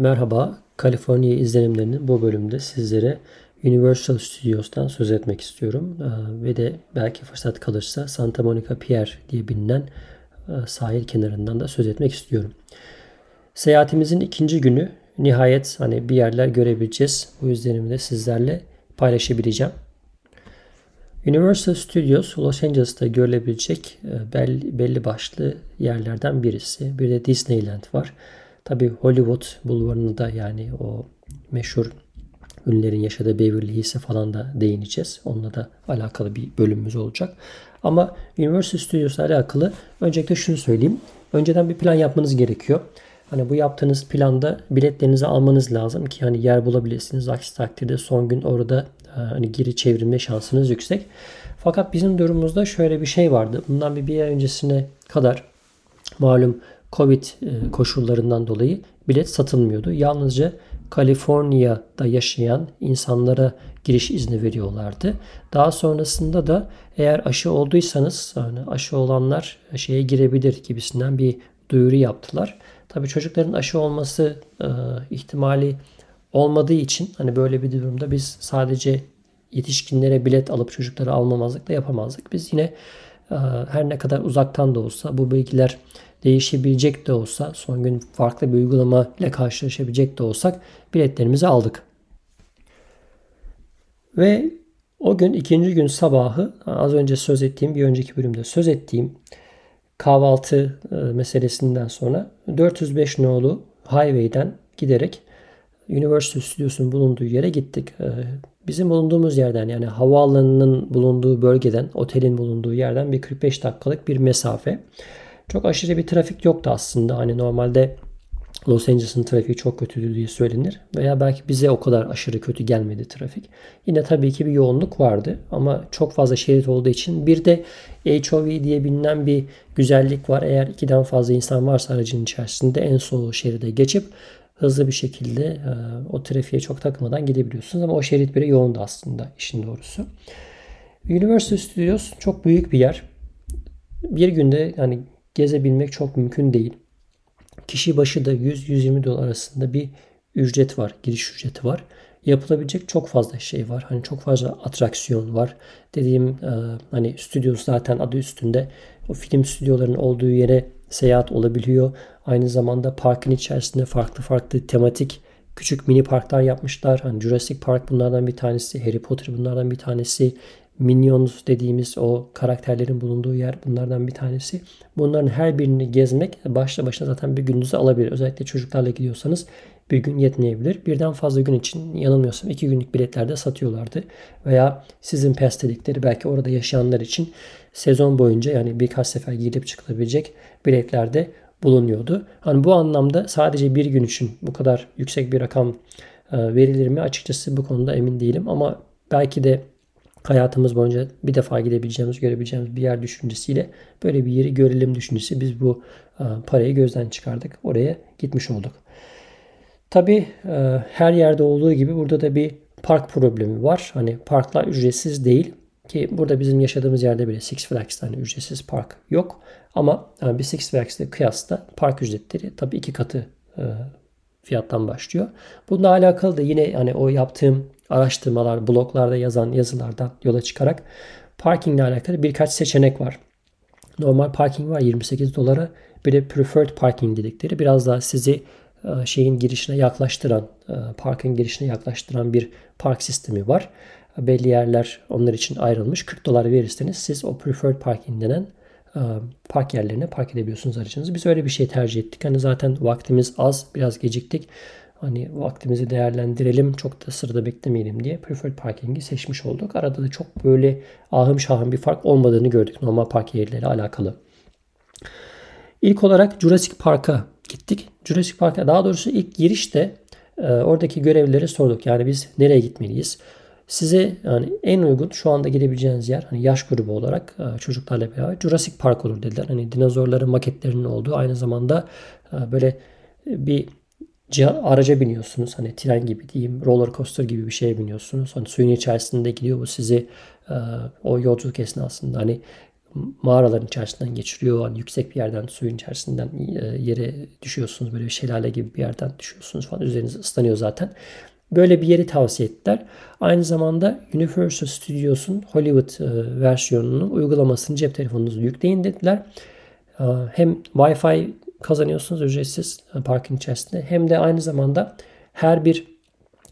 Merhaba, Kaliforniya izlenimlerinin bu bölümde sizlere Universal Studios'tan söz etmek istiyorum. Ee, ve de belki fırsat kalırsa Santa Monica Pier diye bilinen e, sahil kenarından da söz etmek istiyorum. Seyahatimizin ikinci günü nihayet hani bir yerler görebileceğiz. Bu izlenimi de sizlerle paylaşabileceğim. Universal Studios Los Angeles'ta görülebilecek e, belli, belli başlı yerlerden birisi. Bir de Disneyland var. Tabi Hollywood bulvarında yani o meşhur ünlülerin yaşadığı Beverly Hills'e falan da değineceğiz. Onunla da alakalı bir bölümümüz olacak. Ama Universal Studios'la alakalı öncelikle şunu söyleyeyim. Önceden bir plan yapmanız gerekiyor. Hani bu yaptığınız planda biletlerinizi almanız lazım ki hani yer bulabilirsiniz. Aksi takdirde son gün orada e, hani geri çevrilme şansınız yüksek. Fakat bizim durumumuzda şöyle bir şey vardı. Bundan bir, bir ay öncesine kadar malum Covid e, koşullarından dolayı bilet satılmıyordu. Yalnızca Kaliforniya'da yaşayan insanlara giriş izni veriyorlardı. Daha sonrasında da eğer aşı olduysanız yani aşı olanlar şeye girebilir gibisinden bir duyuru yaptılar. Tabii çocukların aşı olması e, ihtimali olmadığı için hani böyle bir durumda biz sadece yetişkinlere bilet alıp çocukları almamazlık da yapamazdık. Biz yine e, her ne kadar uzaktan da olsa bu bilgiler değişebilecek de olsa son gün farklı bir uygulama ile karşılaşabilecek de olsak biletlerimizi aldık. Ve o gün ikinci gün sabahı az önce söz ettiğim bir önceki bölümde söz ettiğim kahvaltı e, meselesinden sonra 405 nolu highway'den giderek Universal Studios'un bulunduğu yere gittik. E, bizim bulunduğumuz yerden yani havaalanının bulunduğu bölgeden, otelin bulunduğu yerden bir 45 dakikalık bir mesafe. Çok aşırı bir trafik yoktu aslında. Hani normalde Los Angeles'ın trafiği çok kötüdü diye söylenir. Veya belki bize o kadar aşırı kötü gelmedi trafik. Yine tabii ki bir yoğunluk vardı ama çok fazla şerit olduğu için bir de HOV diye bilinen bir güzellik var. Eğer ikiden fazla insan varsa aracın içerisinde en sol şeride geçip hızlı bir şekilde e, o trafiğe çok takmadan gidebiliyorsunuz. Ama o şerit bile yoğundu aslında işin doğrusu. Universal Studios çok büyük bir yer. Bir günde yani gezebilmek çok mümkün değil. Kişi başı da 100-120 dolar arasında bir ücret var, giriş ücreti var. Yapılabilecek çok fazla şey var. Hani çok fazla atraksiyon var. Dediğim e, hani stüdyo zaten adı üstünde. O film stüdyolarının olduğu yere seyahat olabiliyor. Aynı zamanda parkın içerisinde farklı farklı tematik küçük mini parklar yapmışlar. Hani Jurassic Park bunlardan bir tanesi, Harry Potter bunlardan bir tanesi, Minions dediğimiz o karakterlerin bulunduğu yer bunlardan bir tanesi. Bunların her birini gezmek başlı başına zaten bir gününüzü alabilir. Özellikle çocuklarla gidiyorsanız bir gün yetmeyebilir. Birden fazla gün için yanılmıyorsam iki günlük biletlerde satıyorlardı. Veya sizin pes dedikleri belki orada yaşayanlar için sezon boyunca yani birkaç sefer gidip çıkılabilecek biletlerde bulunuyordu. Hani bu anlamda sadece bir gün için bu kadar yüksek bir rakam e, verilir mi açıkçası bu konuda emin değilim ama belki de hayatımız boyunca bir defa gidebileceğimiz, görebileceğimiz bir yer düşüncesiyle böyle bir yeri görelim düşüncesi biz bu e, parayı gözden çıkardık. Oraya gitmiş olduk. Tabi e, her yerde olduğu gibi burada da bir park problemi var. Hani parklar ücretsiz değil ki burada bizim yaşadığımız yerde bile Six Flags'ta hani ücretsiz park yok. Ama yani bir Six Flags'te kıyasla park ücretleri tabi iki katı e, fiyattan başlıyor. Bununla alakalı da yine hani o yaptığım araştırmalar, bloglarda yazan yazılardan yola çıkarak parking ile alakalı birkaç seçenek var. Normal parking var 28 dolara. Bir de preferred parking dedikleri biraz daha sizi e, şeyin girişine yaklaştıran, e, parkın girişine yaklaştıran bir park sistemi var. Belli yerler onlar için ayrılmış. 40 dolar verirseniz siz o preferred parking denen e, park yerlerine park edebiliyorsunuz aracınızı. Biz öyle bir şey tercih ettik. Hani zaten vaktimiz az, biraz geciktik. Hani vaktimizi değerlendirelim, çok da sırada beklemeyelim diye preferred parking'i seçmiş olduk. Arada da çok böyle ahım şahım bir fark olmadığını gördük normal park yerleri alakalı. İlk olarak Jurassic Park'a gittik. Jurassic Park'a daha doğrusu ilk girişte e, oradaki görevlileri sorduk. Yani biz nereye gitmeliyiz? Size yani en uygun şu anda gidebileceğiniz yer hani yaş grubu olarak e, çocuklarla beraber Jurassic Park olur dediler. Hani dinozorların maketlerinin olduğu aynı zamanda e, böyle bir araca biniyorsunuz. Hani tren gibi diyeyim, roller coaster gibi bir şeye biniyorsunuz. Hani suyun içerisinde gidiyor bu sizi e, o yolculuk esnasında hani mağaraların içerisinden geçiriyor. Hani yüksek bir yerden suyun içerisinden e, yere düşüyorsunuz. Böyle bir şelale gibi bir yerden düşüyorsunuz falan. Üzeriniz ıslanıyor zaten. Böyle bir yeri tavsiye ettiler. Aynı zamanda Universal Studios'un Hollywood e, versiyonunun uygulamasını cep telefonunuza yükleyin dediler. E, hem Wi-Fi kazanıyorsunuz ücretsiz parkın içerisinde hem de aynı zamanda her bir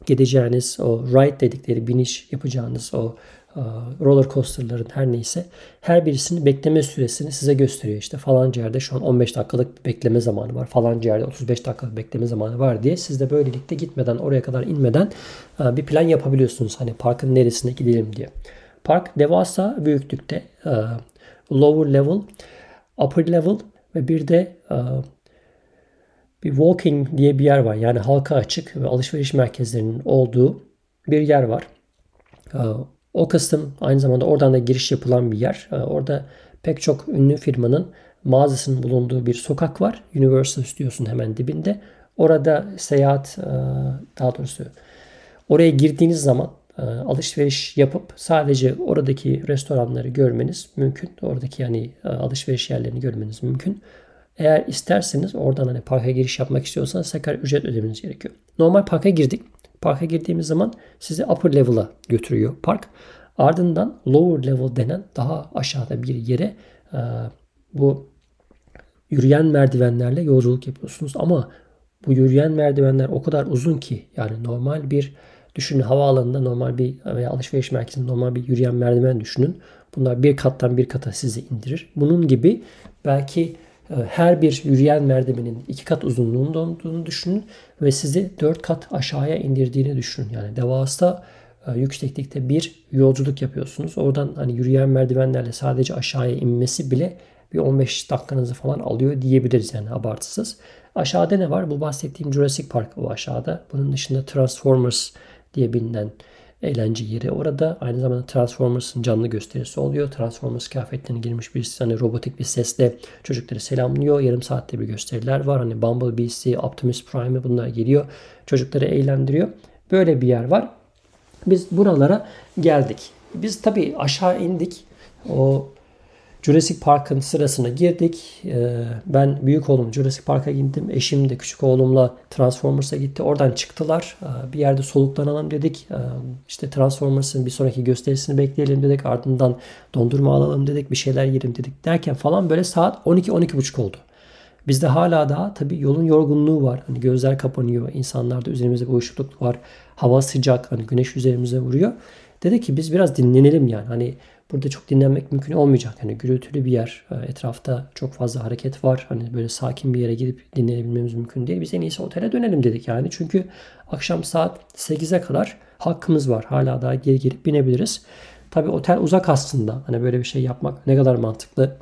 gideceğiniz o ride dedikleri biniş yapacağınız o roller coaster'ların her neyse her birisinin bekleme süresini size gösteriyor. İşte falanca yerde şu an 15 dakikalık bir bekleme zamanı var. Falanca yerde 35 dakikalık bekleme zamanı var diye siz de böylelikle gitmeden oraya kadar inmeden bir plan yapabiliyorsunuz. Hani parkın neresine gidelim diye. Park devasa büyüklükte. Lower level, upper level ve bir de bir walking diye bir yer var. Yani halka açık ve alışveriş merkezlerinin olduğu bir yer var. O kısım aynı zamanda oradan da giriş yapılan bir yer. Ee, orada pek çok ünlü firmanın mağazasının bulunduğu bir sokak var. Universal Studios'un hemen dibinde. Orada seyahat e, daha doğrusu oraya girdiğiniz zaman e, alışveriş yapıp sadece oradaki restoranları görmeniz mümkün. Oradaki yani e, alışveriş yerlerini görmeniz mümkün. Eğer isterseniz oradan hani parka giriş yapmak istiyorsanız tekrar ücret ödemeniz gerekiyor. Normal parka girdik. Parka girdiğimiz zaman sizi upper level'a götürüyor park. Ardından lower level denen daha aşağıda bir yere e, bu yürüyen merdivenlerle yolculuk yapıyorsunuz. Ama bu yürüyen merdivenler o kadar uzun ki yani normal bir düşünün havaalanında normal bir veya alışveriş merkezinde normal bir yürüyen merdiven düşünün. Bunlar bir kattan bir kata sizi indirir. Bunun gibi belki e, her bir yürüyen merdivenin iki kat uzunluğunda olduğunu düşünün ve sizi dört kat aşağıya indirdiğini düşünün. Yani devasa e, yükseklikte bir yolculuk yapıyorsunuz. Oradan hani yürüyen merdivenlerle sadece aşağıya inmesi bile bir 15 dakikanızı falan alıyor diyebiliriz yani abartısız. Aşağıda ne var? Bu bahsettiğim Jurassic Park o aşağıda. Bunun dışında Transformers diye bilinen eğlence yeri orada. Aynı zamanda Transformers'ın canlı gösterisi oluyor. Transformers kıyafetlerine girmiş bir hani robotik bir sesle çocukları selamlıyor. Yarım saatte bir gösteriler var. Hani Bumblebee'si, Optimus Prime'i bunlar geliyor. Çocukları eğlendiriyor. Böyle bir yer var. Biz buralara geldik. Biz tabii aşağı indik. O Jurassic Park'ın sırasına girdik. Ee, ben büyük oğlum Jurassic Park'a gittim. Eşim de küçük oğlumla Transformers'a gitti. Oradan çıktılar. Ee, bir yerde soluklanalım dedik. Ee, işte Transformers'ın bir sonraki gösterisini bekleyelim dedik. Ardından dondurma alalım dedik. Bir şeyler yiyelim dedik. Derken falan böyle saat 12-12.30 oldu. Bizde hala daha tabii yolun yorgunluğu var. Hani gözler kapanıyor. İnsanlarda üzerimizde bir uyuşukluk var. Hava sıcak. Hani güneş üzerimize vuruyor. Dedi ki biz biraz dinlenelim yani. Hani burada çok dinlenmek mümkün olmayacak. Yani gürültülü bir yer. E, etrafta çok fazla hareket var. Hani böyle sakin bir yere gidip dinlenebilmemiz mümkün değil. Biz en iyisi otele dönelim dedik yani. Çünkü akşam saat 8'e kadar hakkımız var. Hala daha geri gelip binebiliriz. Tabii otel uzak aslında. Hani böyle bir şey yapmak ne kadar mantıklı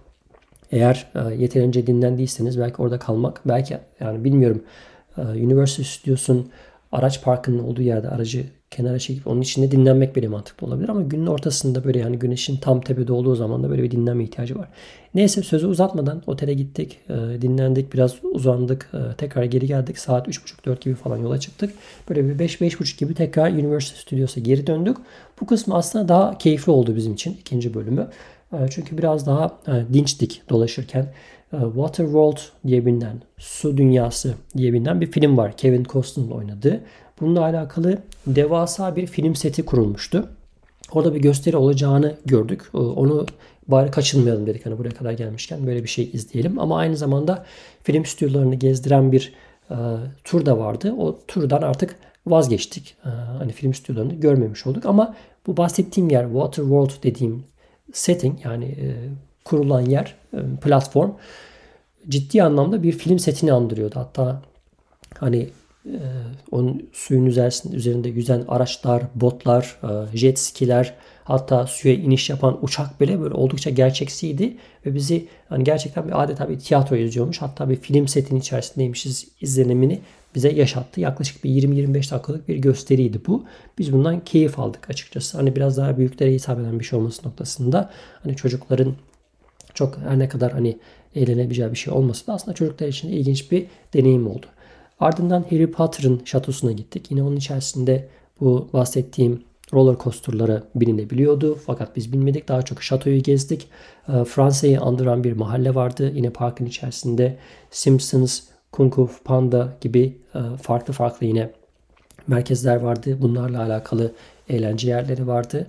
eğer e, yeterince dinlendiyseniz belki orada kalmak, belki yani bilmiyorum e, Universal Studios'un araç parkının olduğu yerde aracı kenara çekip onun içinde dinlenmek bile mantıklı olabilir ama günün ortasında böyle yani güneşin tam tepede olduğu zaman da böyle bir dinlenme ihtiyacı var. Neyse sözü uzatmadan otele gittik, e, dinlendik, biraz uzandık, e, tekrar geri geldik. Saat 3.30-4 gibi falan yola çıktık. Böyle bir 5-5.30 gibi tekrar Universal Studios'a geri döndük. Bu kısmı aslında daha keyifli oldu bizim için ikinci bölümü. E, çünkü biraz daha dinçtik dolaşırken. E, Waterworld diye bilinen, Su Dünyası diye bilinen bir film var. Kevin Costner'ın oynadığı. Bununla alakalı devasa bir film seti kurulmuştu. Orada bir gösteri olacağını gördük. Onu bari kaçınmayalım dedik hani buraya kadar gelmişken böyle bir şey izleyelim. Ama aynı zamanda film stüdyolarını gezdiren bir e, tur da vardı. O turdan artık vazgeçtik. E, hani film stüdyolarını görmemiş olduk ama bu bahsettiğim yer Waterworld dediğim setting yani e, kurulan yer, e, platform ciddi anlamda bir film setini andırıyordu. Hatta hani e, onun suyun üzerinde, üzerinde yüzen araçlar, botlar, e, jet skiler, hatta suya iniş yapan uçak bile böyle oldukça gerçeksiydi ve bizi hani gerçekten bir adeta bir tiyatro izliyormuş. Hatta bir film setinin içerisindeymişiz izlenimini bize yaşattı. Yaklaşık bir 20-25 dakikalık bir gösteriydi bu. Biz bundan keyif aldık açıkçası. Hani biraz daha büyüklere hitap eden bir şey olması noktasında hani çocukların çok her ne kadar hani eğlenebileceği bir şey olmasa da aslında çocuklar için ilginç bir deneyim oldu. Ardından Harry Potter'ın şatosuna gittik. Yine onun içerisinde bu bahsettiğim roller coaster'lara binilebiliyordu. Fakat biz binmedik. Daha çok şatoyu gezdik. E, Fransa'yı andıran bir mahalle vardı. Yine parkın içerisinde Simpsons, Kung Fu Panda gibi e, farklı farklı yine merkezler vardı. Bunlarla alakalı eğlence yerleri vardı.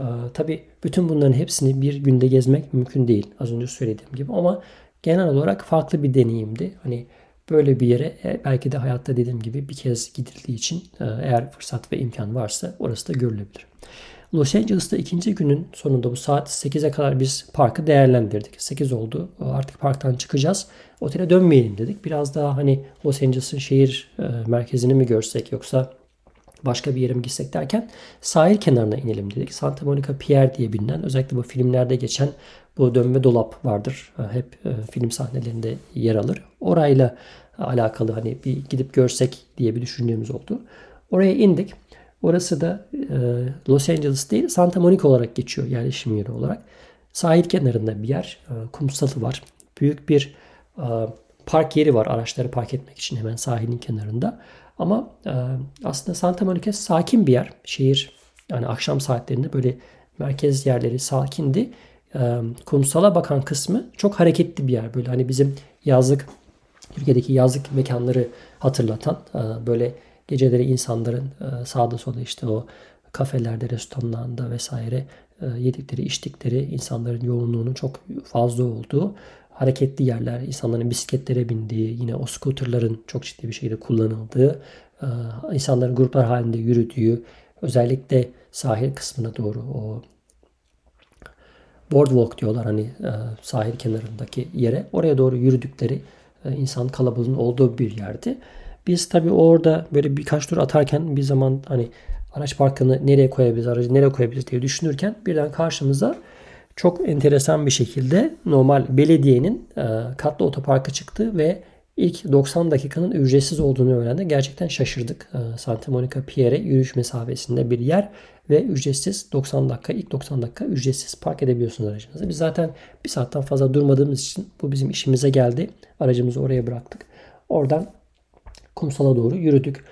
Ee, tabii bütün bunların hepsini bir günde gezmek mümkün değil. Az önce söylediğim gibi ama genel olarak farklı bir deneyimdi. Hani böyle bir yere e, belki de hayatta dediğim gibi bir kez gidildiği için e, eğer fırsat ve imkan varsa orası da görülebilir. Los Angeles'ta ikinci günün sonunda bu saat 8'e kadar biz parkı değerlendirdik. 8 oldu. Artık parktan çıkacağız. Otele dönmeyelim dedik. Biraz daha hani Los Angeles'ın şehir e, merkezini mi görsek yoksa başka bir yere mi gitsek derken sahil kenarına inelim dedik. Santa Monica Pier diye bilinen özellikle bu filmlerde geçen bu dönme dolap vardır. E, hep e, film sahnelerinde yer alır. Orayla alakalı hani bir gidip görsek diye bir düşündüğümüz oldu. Oraya indik. Orası da e, Los Angeles değil Santa Monica olarak geçiyor yerleşim yeri olarak. Sahil kenarında bir yer. E, kumsalı var. Büyük bir park yeri var araçları park etmek için hemen sahilin kenarında. Ama e, aslında Santa Monica sakin bir yer. Şehir yani akşam saatlerinde böyle merkez yerleri sakindi. E, kumsala bakan kısmı çok hareketli bir yer. Böyle hani bizim yazlık Türkiye'deki yazlık mekanları hatırlatan e, böyle geceleri insanların e, sağda solda işte o kafelerde, restoranlarda vesaire e, yedikleri, içtikleri insanların yoğunluğunun çok fazla olduğu hareketli yerler, insanların bisikletlere bindiği, yine o scooterların çok ciddi bir şekilde kullanıldığı, e, insanların gruplar halinde yürüdüğü, özellikle sahil kısmına doğru o boardwalk diyorlar hani e, sahil kenarındaki yere. Oraya doğru yürüdükleri e, insan kalabalığının olduğu bir yerdi. Biz tabii orada böyle birkaç tur atarken bir zaman hani araç parkını nereye koyabiliriz, aracı nereye koyabiliriz diye düşünürken birden karşımıza çok enteresan bir şekilde normal belediyenin e, katlı otoparkı çıktı ve ilk 90 dakikanın ücretsiz olduğunu öğrendik. Gerçekten şaşırdık. E, Santa Monica Pier yürüyüş mesafesinde bir yer ve ücretsiz 90 dakika ilk 90 dakika ücretsiz park edebiliyorsunuz aracınızı. Biz zaten bir saatten fazla durmadığımız için bu bizim işimize geldi. Aracımızı oraya bıraktık. Oradan kumsala doğru yürüdük.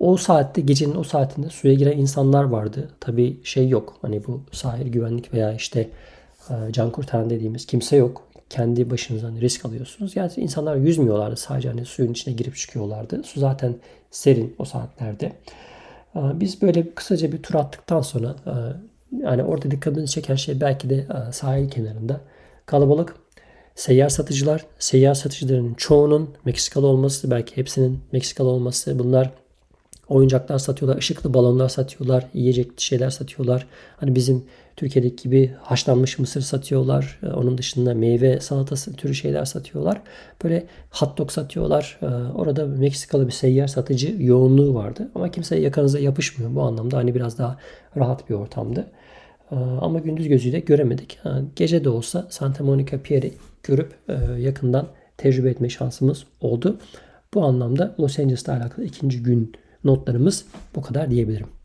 O saatte gecenin o saatinde suya giren insanlar vardı. Tabii şey yok. Hani bu sahil güvenlik veya işte can kurtaran dediğimiz kimse yok. Kendi başınıza hani risk alıyorsunuz. Yani insanlar yüzmüyorlardı. Sadece hani suyun içine girip çıkıyorlardı. Su zaten serin o saatlerde. E, biz böyle kısaca bir tur attıktan sonra e, yani orada dikkatimizi çeken şey belki de sahil kenarında kalabalık seyyar satıcılar. Seyyar satıcıların çoğunun Meksikalı olması, belki hepsinin Meksikalı olması. Bunlar oyuncaklar satıyorlar, ışıklı balonlar satıyorlar, yiyecek şeyler satıyorlar. Hani bizim Türkiye'deki gibi haşlanmış mısır satıyorlar. Ee, onun dışında meyve salatası türü şeyler satıyorlar. Böyle hot dog satıyorlar. Ee, orada Meksikalı bir seyyar satıcı yoğunluğu vardı. Ama kimse yakanıza yapışmıyor. Bu anlamda hani biraz daha rahat bir ortamdı. Ee, ama gündüz gözüyle göremedik. Gece de olsa Santa Monica Pier'i görüp e, yakından tecrübe etme şansımız oldu. Bu anlamda Los Angeles'la alakalı ikinci gün notlarımız bu kadar diyebilirim.